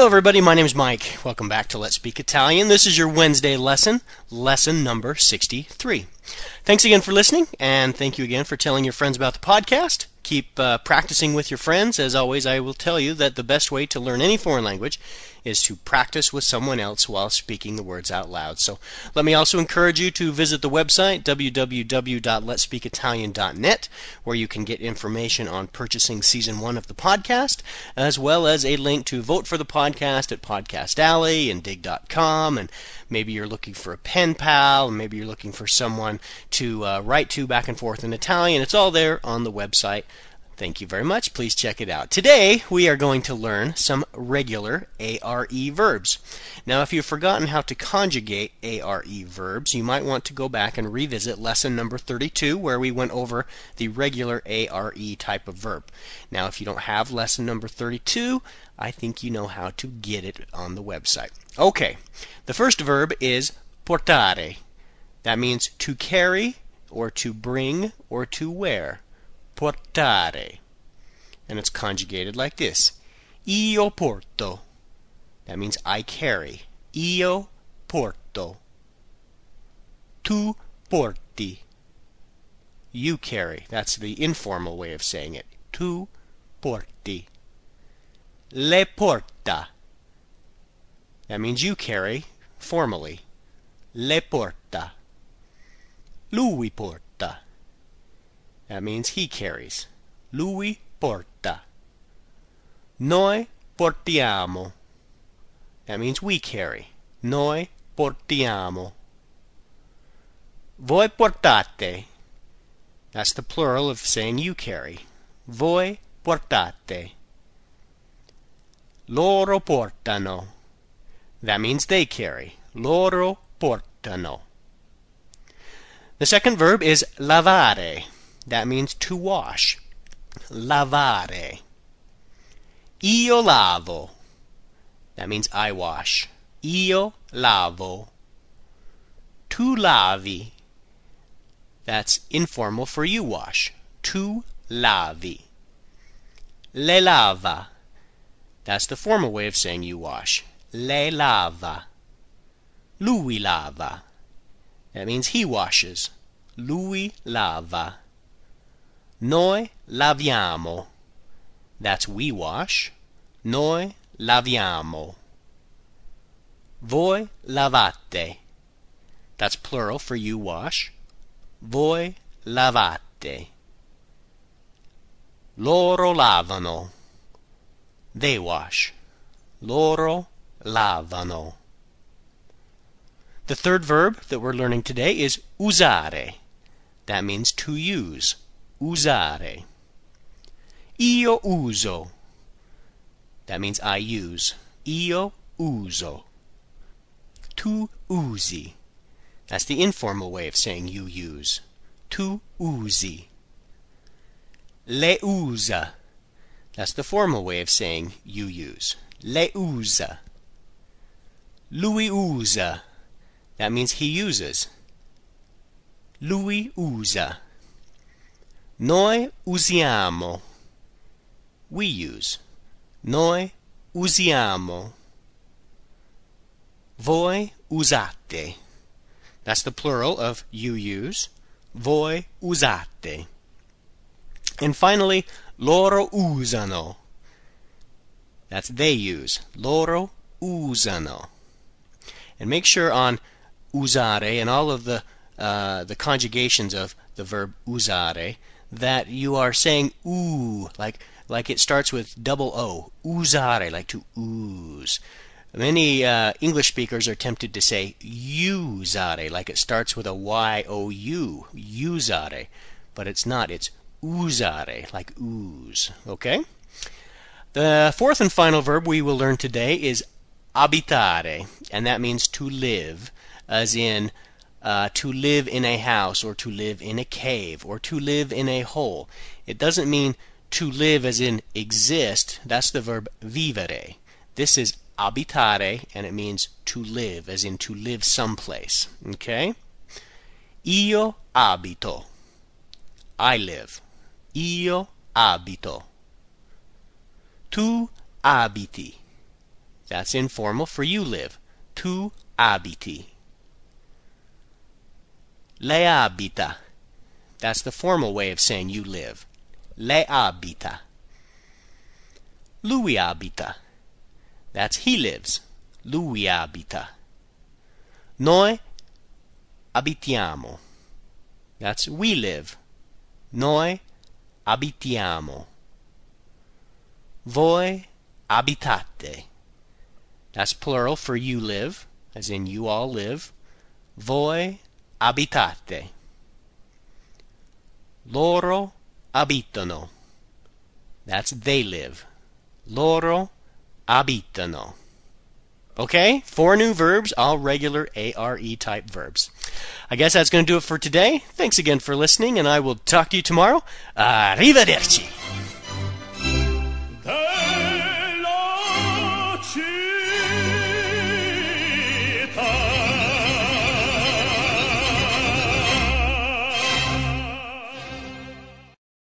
Hello, everybody. My name is Mike. Welcome back to Let's Speak Italian. This is your Wednesday lesson, lesson number 63. Thanks again for listening, and thank you again for telling your friends about the podcast. Keep uh, practicing with your friends. As always, I will tell you that the best way to learn any foreign language is to practice with someone else while speaking the words out loud. So let me also encourage you to visit the website www.letspeakitalian.net where you can get information on purchasing season 1 of the podcast as well as a link to vote for the podcast at Podcast Alley and digg.com and maybe you're looking for a pen pal and maybe you're looking for someone to uh, write to back and forth in Italian. It's all there on the website. Thank you very much. Please check it out. Today, we are going to learn some regular ARE verbs. Now, if you've forgotten how to conjugate ARE verbs, you might want to go back and revisit lesson number 32, where we went over the regular ARE type of verb. Now, if you don't have lesson number 32, I think you know how to get it on the website. Okay, the first verb is portare. That means to carry, or to bring, or to wear portare. And it's conjugated like this. Io porto. That means I carry. Io porto. Tu porti. You carry. That's the informal way of saying it. Tu porti. Lei porta. That means you carry, formally. Lei porta. Lui porta. That means he carries. Lui porta. Noi portiamo. That means we carry. Noi portiamo. Voi portate. That's the plural of saying you carry. Voi portate. Loro portano. That means they carry. Loro portano. The second verb is lavare. That means to wash. Lavare. Io lavo. That means I wash. Io lavo. Tu lavi. That's informal for you wash. Tu lavi. Lei lava. That's the formal way of saying you wash. Lei lava. Lui lava. That means he washes. Lui lava. Noi laviamo. That's we wash. Noi laviamo. Voi lavate. That's plural for you wash. Voi lavate. Loro lavano. They wash. Loro lavano. The third verb that we're learning today is usare. That means to use. Usare. Io uso. That means I use. Io uso. Tu usi. That's the informal way of saying you use. Tu usi. Lei usa. That's the formal way of saying you use. Lei usa. Lui usa. That means he uses. Lui usa. Noi usiamo. We use. Noi usiamo. Voi usate. That's the plural of you use. Voi usate. And finally, loro usano. That's they use. Loro usano. And make sure on usare and all of the uh, the conjugations of the verb usare that you are saying oo like like it starts with double o usare like to ooze. Many uh, english speakers are tempted to say usare like it starts with a y o u usare but it's not it's usare like ooze okay? The fourth and final verb we will learn today is abitare and that means to live as in uh, to live in a house or to live in a cave or to live in a hole. It doesn't mean to live as in exist. That's the verb vivere. This is abitare and it means to live as in to live someplace. Okay? Io abito. I live. Io abito. Tu abiti. That's informal for you live. Tu abiti. Lei abita. That's the formal way of saying you live. Lei abita. Lui abita. That's he lives. Lui abita. Noi abitiamo. That's we live. Noi abitiamo. Voi abitate. That's plural for you live, as in you all live. Voi abitate. Loro abitano. That's they live. Loro abitano. Okay, four new verbs, all regular ARE type verbs. I guess that's going to do it for today. Thanks again for listening, and I will talk to you tomorrow. Arrivederci.